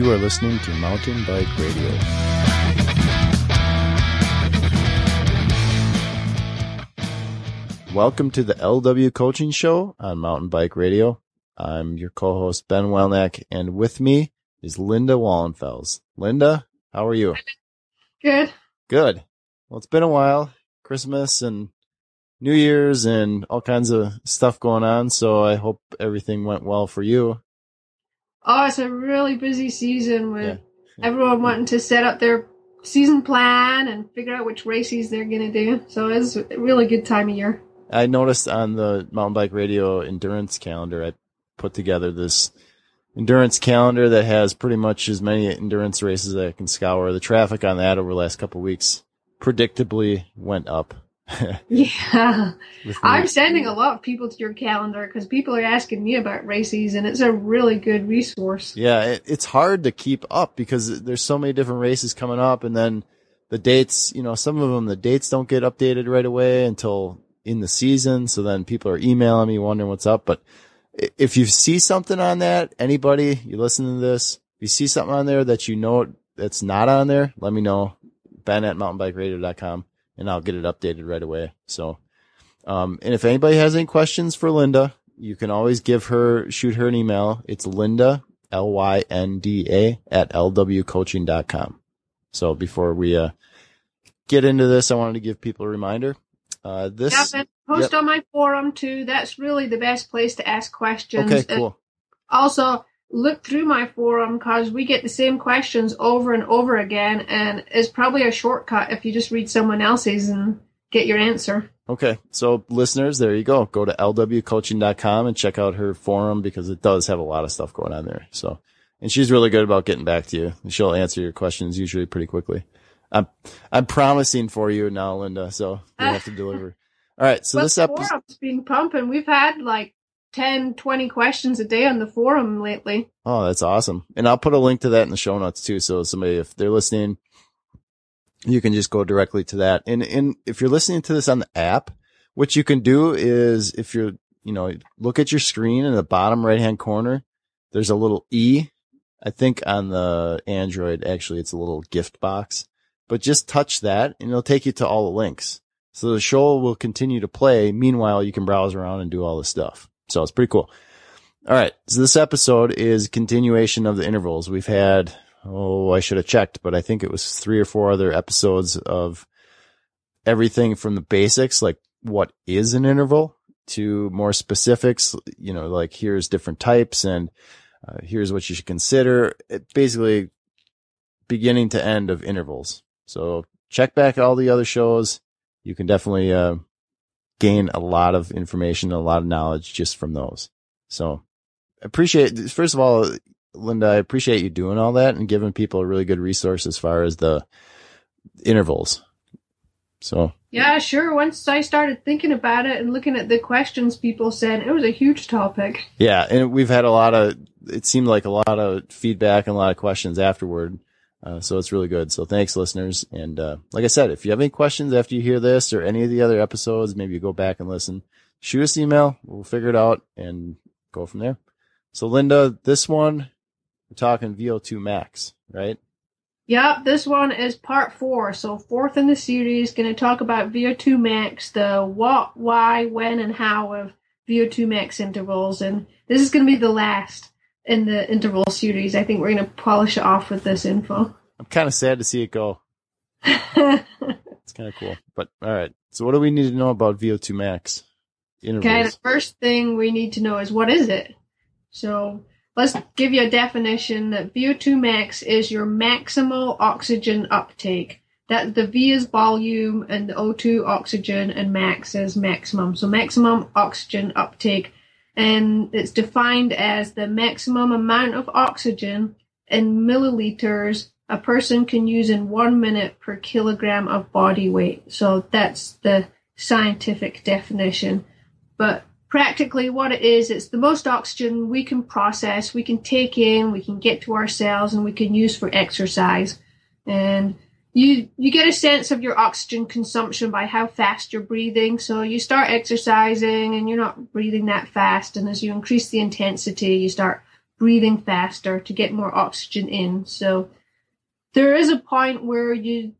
You are listening to Mountain Bike Radio. Welcome to the LW Coaching Show on Mountain Bike Radio. I'm your co-host Ben Welnak, and with me is Lynda Wallenfels. Lynda, how are you? Good. Good. Well, it's been a while. Christmas and New Year's and all kinds of stuff going on. So I hope everything went well for you. Oh, it's a really busy season with yeah. everyone wanting to set up their season plan and figure out which races they're going to do. So it's a really good time of year. I noticed on the mountain bike radio endurance calendar, I put together this endurance calendar that has pretty much as many endurance races that I can scour. The traffic on that over the last couple weeks predictably went up. yeah. I'm sending a lot of people to your calendar because people are asking me about races and it's a really good resource. Yeah, it, it's hard to keep up because there's so many different races coming up and then the dates, you know, some of them, the dates don't get updated right away until in the season. So then people are emailing me wondering what's up. But if you see something on that, anybody, you listen to this, if you see something on there that you know that's not on there, let me know. Ben at mountainbikeradio.com and I'll get it updated right away. So, um, and if anybody has any questions for Lynda, you can always give her, shoot her an email. It's Lynda, L-Y-N-D-A at lwcoaching.com. So before we, uh, get into this, I wanted to give people a reminder. Uh, this, yeah, post yep. on my forum too. That's really the best place to ask questions. Okay, cool. also, look through my forum because we get the same questions over and over again, and it's probably a shortcut if you just read someone else's and get your answer. Okay. So listeners, there you go. Go to lwcoaching.com and check out her forum because it does have a lot of stuff going on there. So, and she's really good about getting back to you. She'll answer your questions usually pretty quickly. I'm, I'm promising for you now, Lynda. So you have to deliver. All right. So this episode. Been pumping. We've had like 10, 20 questions a day on the forum lately. Oh, that's awesome. And I'll put a link to that in the show notes too. So somebody, if they're listening, you can just go directly to that. And, and if you're listening to this on the app, what you can do is if you're, you know, look at your screen in the bottom right hand corner, there's a little E. I think on the Android, actually, it's a little gift box, but just touch that and it'll take you to all the links. So the show will continue to play. Meanwhile, you can browse around and do all this stuff. So it's pretty cool. All right. So this episode is continuation of the intervals. We've had, oh, I should have checked, but I think it was three or four other episodes of everything from the basics, like what is an interval to more specifics, you know, like here's different types and uh, here's what you should consider. It basically beginning to end of intervals. So check back all the other shows. You can definitely, uh, gain a lot of information, a lot of knowledge just from those. So appreciate, first of all, Lynda, I appreciate you doing all that and giving people a really good resource as far as the intervals. So yeah, sure. Once I started thinking about it and looking at the questions people said, it was a huge topic. Yeah, and we've had a lot of. It seemed like a lot of feedback and a lot of questions afterward. Uh, so it's really good. So thanks, listeners. And uh, like I said, if you have any questions after you hear this or any of the other episodes, maybe you go back and listen. Shoot us email. We'll figure it out and go from there. So Lynda, this one we're talking VO2 max, right? Yep, this one is part four. So fourth in the series, going to talk about VO2 max, the what, why, when, and how of VO2 max intervals, and this is going to be the last in the interval series. I think we're going to polish it off with this info. I'm kind of sad to see it go. it's kind of cool. But all right. So what do we need to know about VO2 max? Intervals? Okay, the first thing we need to know is what is it? So let's give you a definition that VO2 max is your maximal oxygen uptake. That the V is volume and the O2 oxygen and max is maximum. So maximum oxygen uptake and it's defined as the maximum amount of oxygen in milliliters a person can use in one minute per kilogram of body weight. So that's the scientific definition. But practically what it is, it's the most oxygen we can process, we can take in, we can get to our cells, and we can use for exercise. And you you get a sense of your oxygen consumption by how fast you're breathing. So you start exercising and you're not breathing that fast, and as you increase the intensity, you start breathing faster to get more oxygen in. So there is a point where you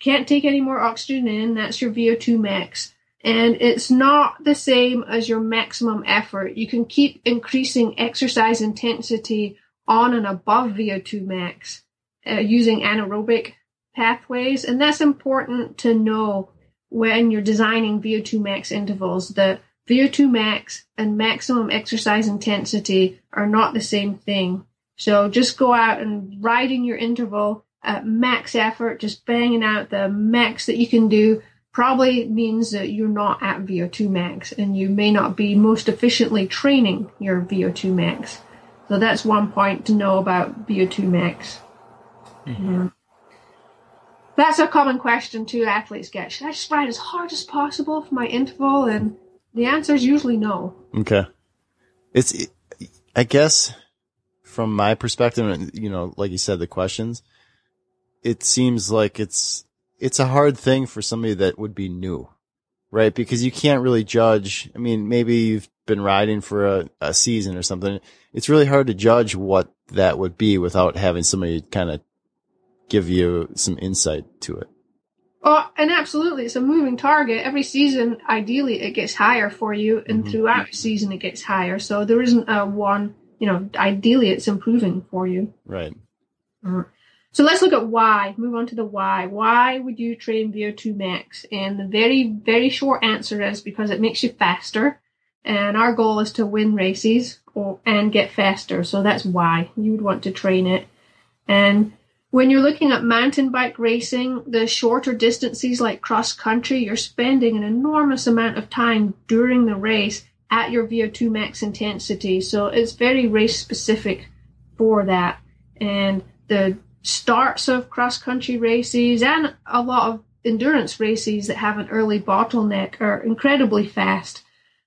can't take any more oxygen in. That's your VO2 max. And it's not the same as your maximum effort. You can keep increasing exercise intensity on and above VO2 max uh, using anaerobic pathways. And that's important to know when you're designing VO2 max intervals that VO2 max and maximum exercise intensity are not the same thing. So just go out and riding your interval at max effort, just banging out the max that you can do probably means that you're not at VO2 max and you may not be most efficiently training your VO2 max. So that's one point to know about VO2 max. Mm-hmm. That's a common question too athletes get. Should I just ride as hard as possible for my interval? And the answer is usually no. Okay. It's, I guess, from my perspective, you know, like you said, the questions, it seems like it's, it's a hard thing for somebody that would be new, right? Because you can't really judge. I mean, maybe you've been riding for a, a season or something. It's really hard to judge what that would be without having somebody kind of give you some insight to it. Oh, and absolutely, it's a moving target. Every season, ideally, it gets higher for you, and mm-hmm. throughout the season, it gets higher. So there isn't a one. You know, ideally, it's improving for you. Right. Uh, so let's look at why. Move on to the why. Why would you train VO2 max? And the very, very short answer is because it makes you faster. And our goal is to win races or, and get faster. So that's why you would want to train it. And when you're looking at mountain bike racing, the shorter distances like cross country, you're spending an enormous amount of time during the race at your VO2 max intensity. So it's very race specific for that. And the starts of cross country races and a lot of endurance races that have an early bottleneck are incredibly fast.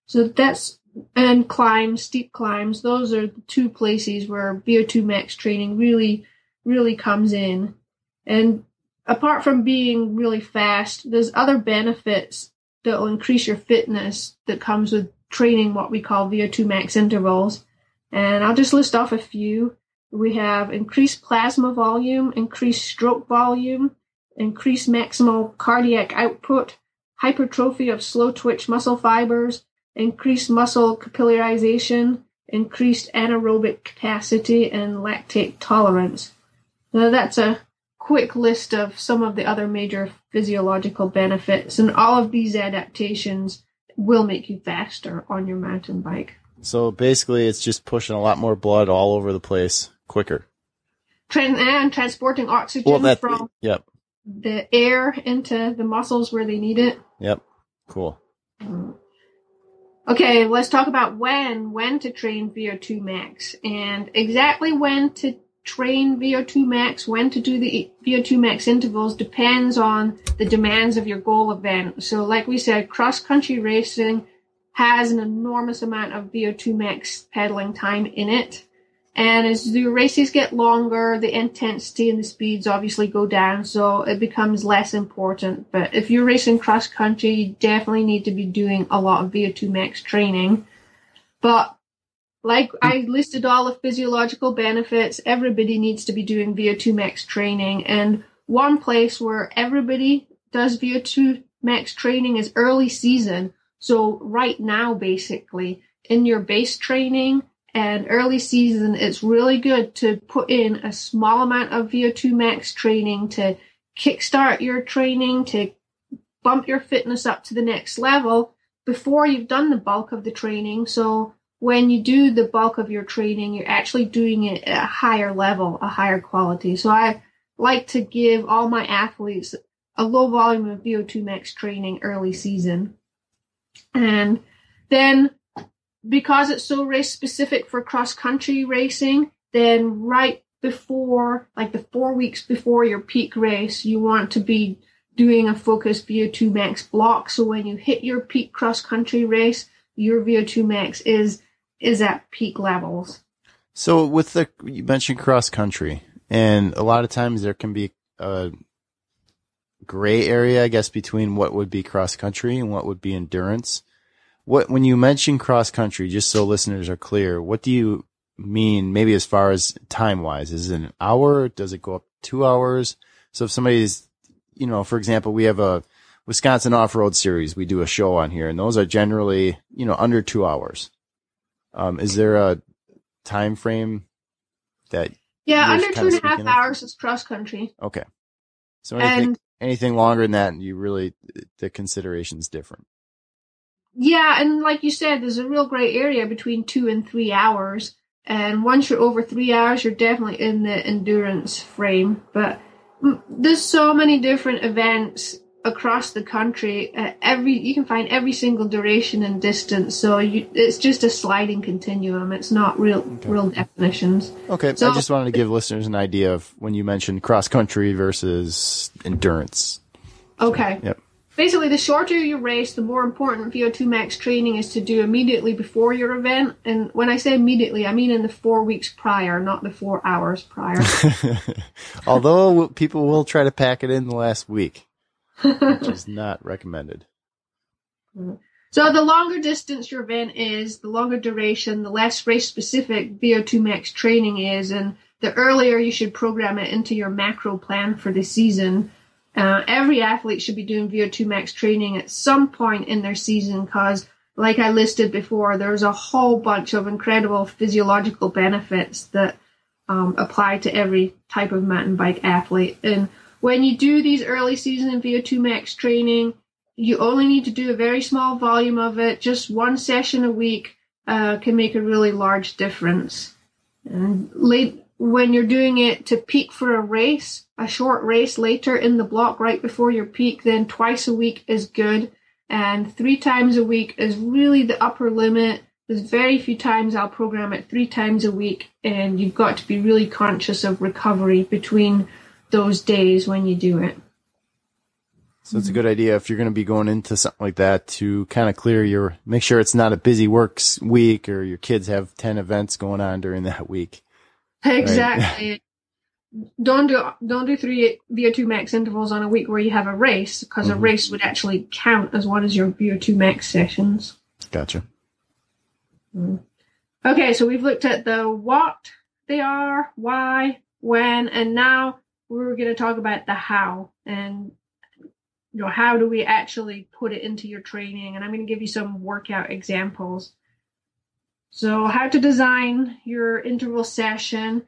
So that's and climbs, steep climbs, those are the two places where VO2 max training really really comes in. And apart from being really fast, there's other benefits that will increase your fitness that comes with training what we call VO2 max intervals. And I'll just list off a few. We have increased plasma volume, increased stroke volume, increased maximal cardiac output, hypertrophy of slow twitch muscle fibers, increased muscle capillarization, increased anaerobic capacity, and lactate tolerance. Now that's a quick list of some of the other major physiological benefits, and all of these adaptations will make you faster on your mountain bike. So basically, it's just pushing a lot more blood all over the place quicker. Trans- and transporting oxygen well, that, from yep. the air into the muscles where they need it. Yep. Cool. Uh, okay, let's talk about when when to train VO2 max and exactly when to train VO2 max, when to do the VO2 max intervals depends on the demands of your goal event. So like we said, cross country racing has an enormous amount of VO2 max pedaling time in it. And as the races get longer, the intensity and the speeds obviously go down, so it becomes less important. But if you're racing cross country, you definitely need to be doing a lot of VO2 max training. But like I listed all the physiological benefits, everybody needs to be doing VO2 max training. And one place where everybody does VO2 max training is early season. So right now, basically, in your base training and early season, it's really good to put in a small amount of VO2 max training to kickstart your training, to bump your fitness up to the next level before you've done the bulk of the training. So when you do the bulk of your training, you're actually doing it at a higher level, a higher quality. So I like to give all my athletes a low volume of VO2 max training early season. And then because it's so race specific for cross country racing, then right before, like the four weeks before your peak race, you want to be doing a focused VO2 max block. So when you hit your peak cross country race, your VO2 max is is at peak levels. So with the you mentioned cross country, and a lot of times there can be a gray area, I guess, between what would be cross country and what would be endurance. What when you mention cross country, just so listeners are clear, what do you mean? Maybe as far as time wise, is it an hour? Does it go up two hours? So if somebody's, you know, for example, we have a Wisconsin off road series. We do a show on here and those are generally, you know, under two hours. Um, is there a time frame that? Yeah, under two and a half hours is cross country. Okay. So anything, And anything longer than that, you really, the consideration's different. yeah, and like you said, there's a real gray area between two and three hours. And once you're over three hours, you're definitely in the endurance frame. But mm, there's so many different events across the country. Uh, every you can find every single duration and distance. So you, it's just a sliding continuum. It's not real real definitions. Okay. So- I just wanted to give listeners an idea of when you mentioned cross country versus endurance. Okay. Yep. Basically, the shorter your race, the more important VO2 max training is to do immediately before your event. And when I say immediately, I mean in the four weeks prior, not the four hours prior. Although people will try to pack it in the last week, which is not recommended. so the longer distance your event is, the longer duration, the less race specific VO2 max training is, and the earlier you should program it into your macro plan for the season. Uh, every athlete should be doing VO2 max training at some point in their season because, like I listed before, there's a whole bunch of incredible physiological benefits that um, apply to every type of mountain bike athlete. And when you do these early season VO2 max training, you only need to do a very small volume of it. Just one session a week uh, can make a really large difference. And late when you're doing it to peak for a race, a short race later in the block right before your peak, then twice a week is good. And three times a week is really the upper limit. There's very few times I'll program it three times a week, and you've got to be really conscious of recovery between those days when you do it. So it's a good idea if you're going to be going into something like that to kind of clear your, make sure it's not a busy works week or your kids have 10 events going on during that week. Exactly. Don't do don't do three VO2 max intervals on a week where you have a race because a Mhm. race would actually count as one of your VO2 max sessions. Gotcha. Okay, so we've looked at the what they are, why, when, and now we're going to talk about the how and you know how do we actually put it into your training and I'm going to give you some workout examples. So how to design your interval session.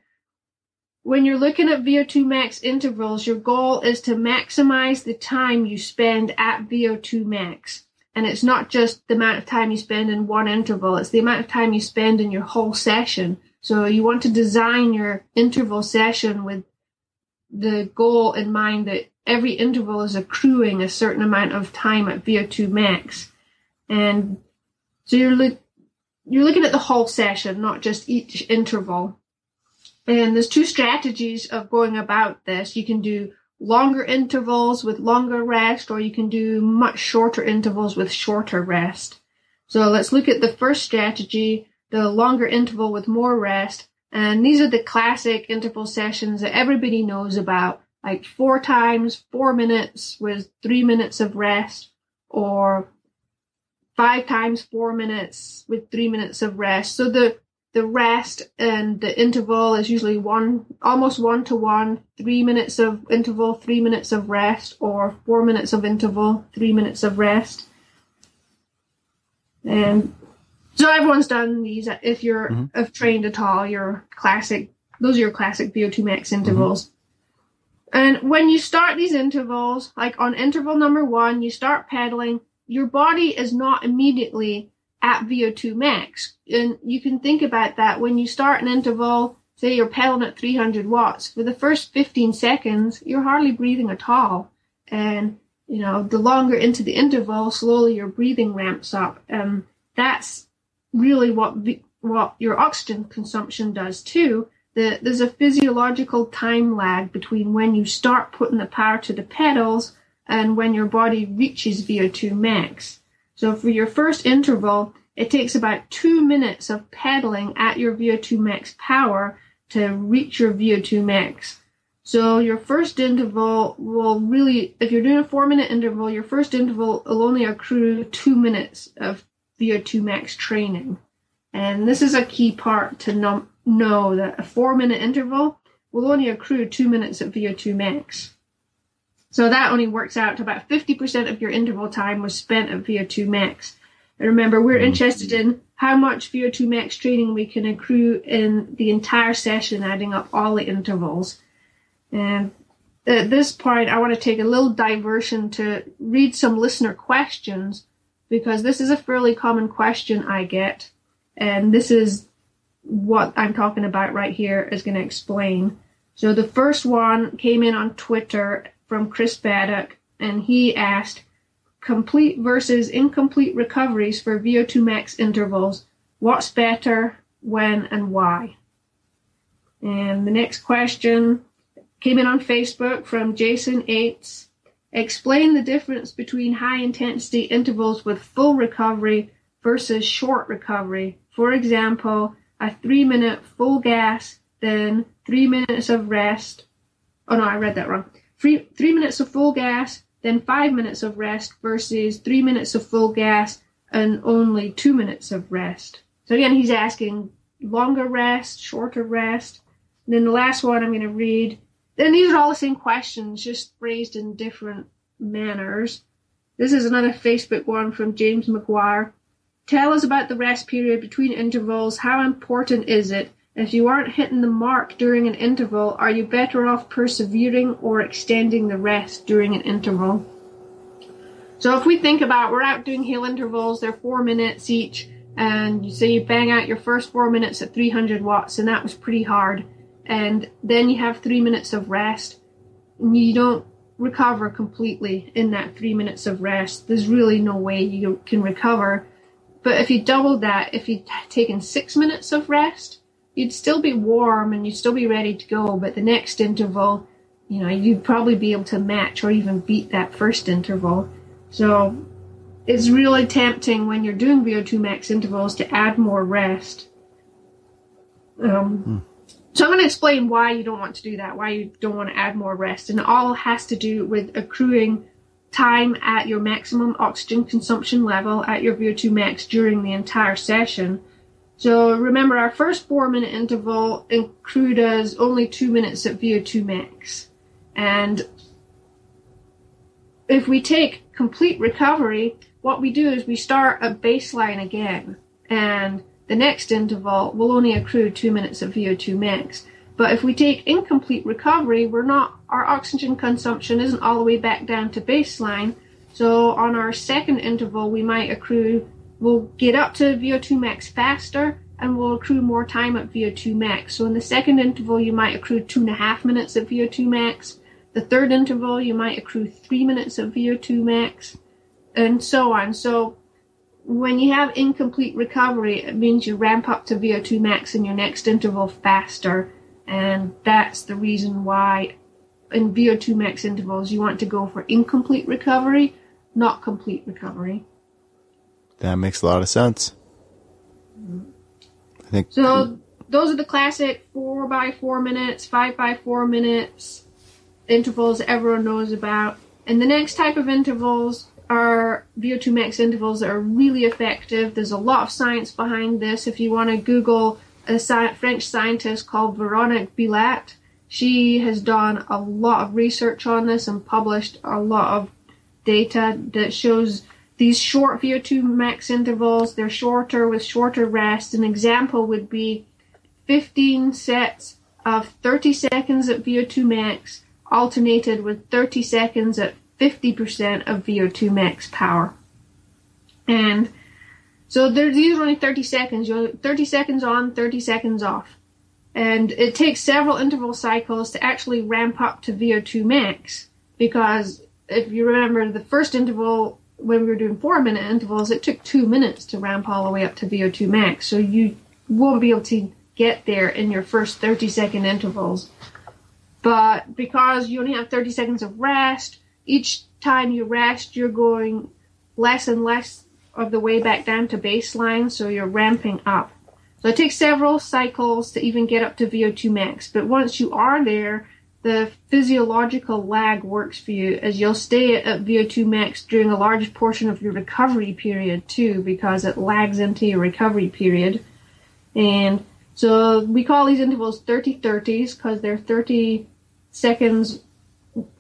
When you're looking at VO2 max intervals, your goal is to maximize the time you spend at VO2 max. And it's not just the amount of time you spend in one interval, it's the amount of time you spend in your whole session. So you want to design your interval session with the goal in mind that every interval is accruing a certain amount of time at VO2 max. And so you're look, you're looking at the whole session, not just each interval. And there's two strategies of going about this. You can do longer intervals with longer rest, or you can do much shorter intervals with shorter rest. So let's look at the first strategy, the longer interval with more rest. And these are the classic interval sessions that everybody knows about, like four times four minutes with three minutes of rest, or five times four minutes with three minutes of rest. So the the rest and the interval is usually one almost one to one three minutes of interval three minutes of rest or four minutes of interval three minutes of rest and so everyone's done these if you're Mhm. have trained at all your classic those are your classic vo2 max intervals and when you start these intervals like on interval number one you start pedaling your body is not immediately at VO2 max. And you can think about that when you start an interval, say you're pedaling at 300 watts, for the first 15 seconds, you're hardly breathing at all. And, you know, the longer into the interval, slowly your breathing ramps up. And that's really what, v- what your oxygen consumption does too. The, there's a physiological time lag between when you start putting the power to the pedals and when your body reaches VO2 max. So for your first interval, it takes about two minutes of pedaling at your VO2 max power to reach your VO2 max. So your first interval will really, if you're doing a four minute interval, your first interval will only accrue two minutes of VO2 max training. And this is a key part to num- know that a four minute interval will only accrue two minutes at VO2 max. So that only works out to about 50% of your interval time was spent at VO2 max. And remember, we're mm-hmm. interested in how much VO2 max training we can accrue in the entire session, adding up all the intervals. And at this point, I want to take a little diversion to read some listener questions because this is a fairly common question I get. And this is what I'm talking about right here is going to explain. So the first one came in on Twitter from Chris Baddock, and he asked, complete versus incomplete recoveries for VO2 max intervals. What's better, when, and why? And the next question came in on Facebook from Jason Aites. Explain the difference between high intensity intervals with full recovery versus short recovery. For example, a three minute full gas, then three minutes of rest. Oh no, I read that wrong. Three, three minutes of full gas, then five minutes of rest versus three minutes of full gas and only two minutes of rest. So again, he's asking longer rest, shorter rest. And then the last one I'm going to read. Then these are all the same questions, just phrased in different manners. This is another Facebook one from James McGuire. Tell us about the rest period between intervals. How important is it? If you aren't hitting the mark during an interval, are you better off persevering or extending the rest during an interval? So if we think about we're out doing hill intervals, they're four minutes each, and you say you bang out your first four minutes at 300 watts, and that was pretty hard. And then you have three minutes of rest, and you don't recover completely in that three minutes of rest. There's really no way you can recover. But if you double that, if you'd taken six minutes of rest, you'd still be warm and you'd still be ready to go. But the next interval, you know, you'd probably be able to match or even beat that first interval. So it's really tempting when you're doing VO2 max intervals to add more rest. Um, hmm. So I'm going to explain why you don't want to do that, why you don't want to add more rest. And it all has to do with accruing time at your maximum oxygen consumption level at your VO2 max during the entire session. So remember, our first four minute interval accrued as only two minutes at VO2 max. And if we take complete recovery, what we do is we start at baseline again. And the next interval will only accrue two minutes of VO2 max. But if we take incomplete recovery, we're not, our oxygen consumption isn't all the way back down to baseline. So on our second interval, we might accrue, we'll get up to VO2 max faster and we'll accrue more time at VO2 max. So in the second interval, you might accrue two and a half minutes of VO2 max. The third interval, you might accrue three minutes of VO2 max and so on. So when you have incomplete recovery, it means you ramp up to VO2 max in your next interval faster. And that's the reason why in VO2 max intervals you want to go for incomplete recovery, not complete recovery. That makes a lot of sense. I think so. Those are the classic four by four minutes, five by four minutes intervals everyone knows about. And the next type of intervals are VO2 max intervals that are really effective. There's a lot of science behind this. If you want to Google a sci- French scientist called Veronique Billat, she has done a lot of research on this and published a lot of data that shows these short VO2 max intervals. They're shorter with shorter rest. An example would be 15 sets of 30 seconds at VO2 max alternated with 30 seconds at 50% of VO2 max power. And so there's these are only 30 seconds. You're 30 seconds on, 30 seconds off. And it takes several interval cycles to actually ramp up to VO2 max because if you remember the first interval when we were doing four minute intervals, it took two minutes to ramp all the way up to VO2 max. So you won't be able to get there in your first 30 second intervals. But because you only have 30 seconds of rest, each time you rest, you're going less and less of the way back down to baseline, so you're ramping up. So it takes several cycles to even get up to VO2 max, but once you are there, the physiological lag works for you as you'll stay at VO2 max during a large portion of your recovery period too, because it lags into your recovery period. And So we call these intervals 30 30s because they're 30 seconds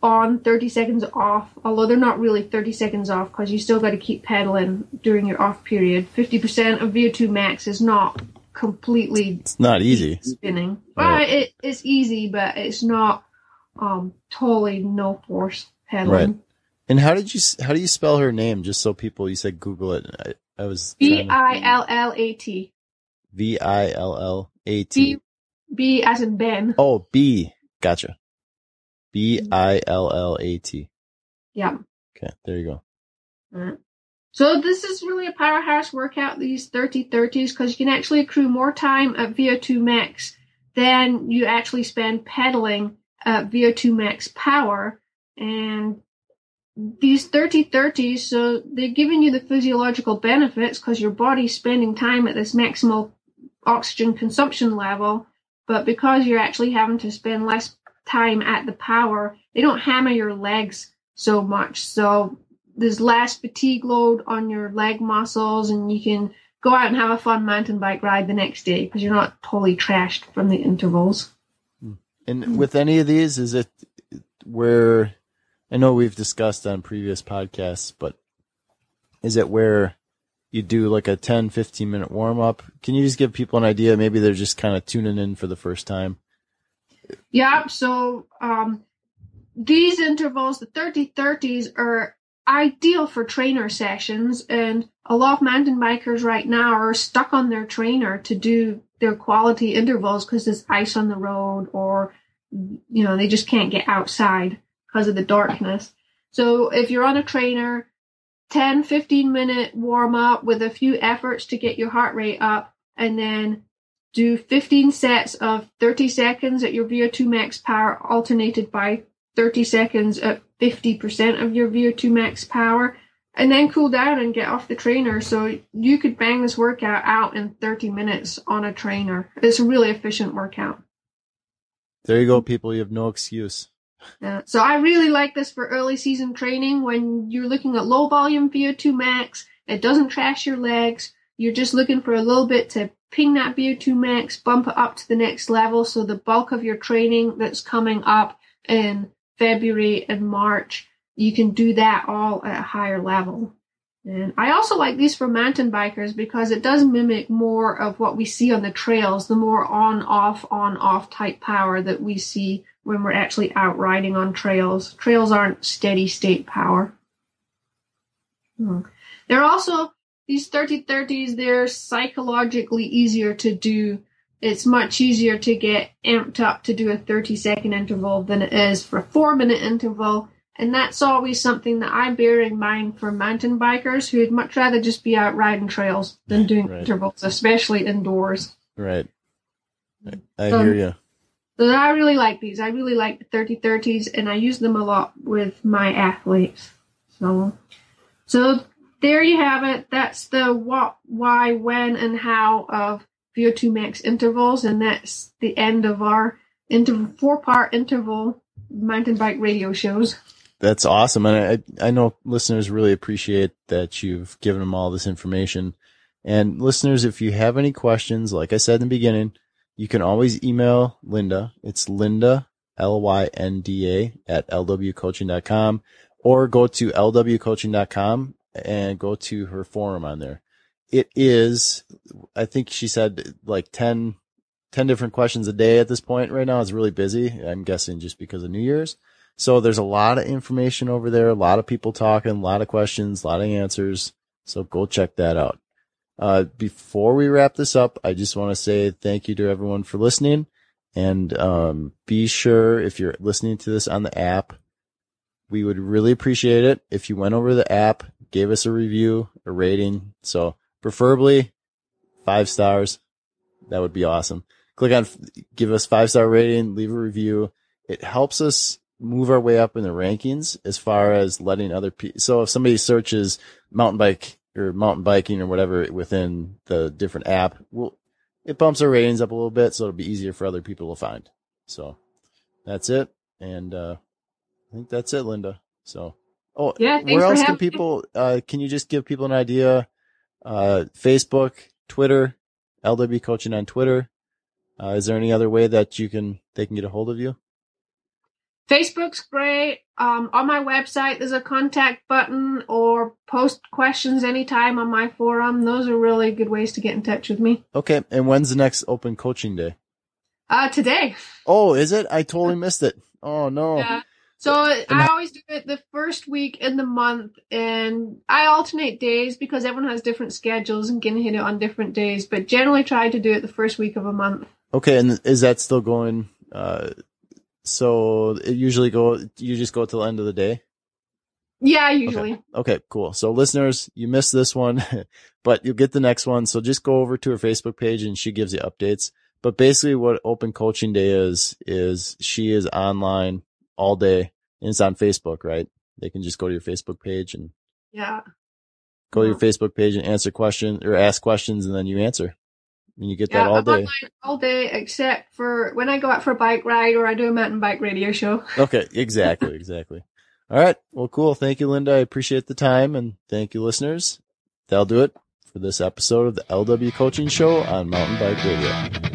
on, 30 seconds off, although they're not really 30 seconds off because you still got to keep pedaling during your off period. 50% of VO2 max is not completely It's not easy. spinning. Right. Well, it, it's easy, but it's not um, totally no force pedaling. Right. And how did you how do you spell her name? Just so people, you said Google it. I, I was B to- I L L A T. V I L L A T. B as in Ben. Oh, B. Gotcha. B I L L A T. Yeah. Okay, there you go. Alright. So this is really a powerhouse workout, these 30 30s, because you can actually accrue more time at VO2 max than you actually spend pedaling at VO2 max power. And these 30 30s, so they're giving you the physiological benefits because your body's spending time at this maximal oxygen consumption level. But because you're actually having to spend less time at the power, they don't hammer your legs so much. So there's less fatigue load on your leg muscles and you can go out and have a fun mountain bike ride the next day because you're not totally trashed from the intervals. Hmm. And with any of these, is it where I know we've discussed on previous podcasts, but is it where you do like a 10, 15 minute warm up? Can you just give people an idea? Maybe they're just kind of tuning in for the first time. Yeah, so um, these intervals, the 30 30s, are ideal for trainer sessions, and a lot of mountain bikers right now are stuck on their trainer to do their quality intervals because there's ice on the road or you know they just can't get outside because of the darkness. So if you're on a trainer, 10 15 minute warm up with a few efforts to get your heart rate up and then do 15 sets of 30 seconds at your VO2 max power alternated by 30 seconds at 50% of your VO2 max power and then cool down and get off the trainer so you could bang this workout out in 30 minutes on a trainer. It's a really efficient workout. There you go, people. You have no excuse. Yeah. So I really like this for early season training when you're looking at low volume VO2 max. It doesn't trash your legs. You're just looking for a little bit to ping that VO2 max, bump it up to the next level. So the bulk of your training that's coming up in February and March, you can do that all at a higher level. And I also like these for mountain bikers because it does mimic more of what we see on the trails, the more on off, on off type power that we see when we're actually out riding on trails. Trails aren't steady state power. Hmm. They're also, these 30 30s, they're psychologically easier to do. It's much easier to get amped up to do a 30 second interval than it is for a four minute interval. And that's always something that I bear in mind for mountain bikers who'd much rather just be out riding trails than doing Right. intervals, especially indoors. Right. I, I Um, hear you. So I really like these. I really like the 30 30s and I use them a lot with my athletes. So, so there you have it. That's the what, why, when, and how of VO2 max intervals. And that's the end of our inter- four part interval mountain bike radio shows. That's awesome. And I, I know listeners really appreciate that you've given them all this information. And listeners, if you have any questions, like I said in the beginning, you can always email Lynda. It's Lynda, L-Y-N-D-A at lwcoaching.com or go to lwcoaching.com and go to her forum on there. It is, I think she said like 10, 10 different questions a day at this point right now. It's really busy. I'm guessing just because of New Year's. So there's a lot of information over there, a lot of people talking, a lot of questions, a lot of answers. So go check that out. Uh, before we wrap this up, I just want to say thank you to everyone for listening. And um, be sure if you're listening to this on the app, we would really appreciate it if you went over the app, gave us a review, a rating. So preferably five stars. That would be awesome. Click on, give us five star rating, leave a review. It helps us move our way up in the rankings as far as letting other people. So if somebody searches mountain bike or mountain biking or whatever within the different app, well, it bumps our ratings up a little bit. So it'll be easier for other people to find. So that's it. And, uh, I think that's it, Lynda. So, oh, Yeah, where else can people, uh, can you just give people an idea? Uh, Facebook, Twitter, LW coaching on Twitter. Uh, is there any other way that you can they can get a hold of you? Facebook's great. Um, on my website, there's a contact button or post questions anytime on my forum. Those are really good ways to get in touch with me. Okay. And when's the next open coaching day? Uh, today. Oh, is it? I totally missed it. Oh no. Yeah. So I always do it the first week in the month, and I alternate days because everyone has different schedules and can hit it on different days. But generally, try to do it the first week of a month. Okay, and is that still going? Uh, so it usually go. You just go till the end of the day. Yeah, usually. Okay. okay, cool. So listeners, you missed this one, but you'll get the next one. So just go over to her Facebook page and she gives you updates. But basically what open coaching day is, is she is online all day and it's on Facebook, right? They can just go to your Facebook page and yeah, go to your Facebook page and answer questions or ask questions and then you answer. And you get yeah, that all I'm day. all day except for when I go out for a bike ride or I do a mountain bike radio show. Okay, exactly, exactly. All right. Well, cool. Thank you, Lynda. I appreciate the time and thank you, listeners. That'll do it for this episode of the LW Coaching Show on Mountain Bike Radio.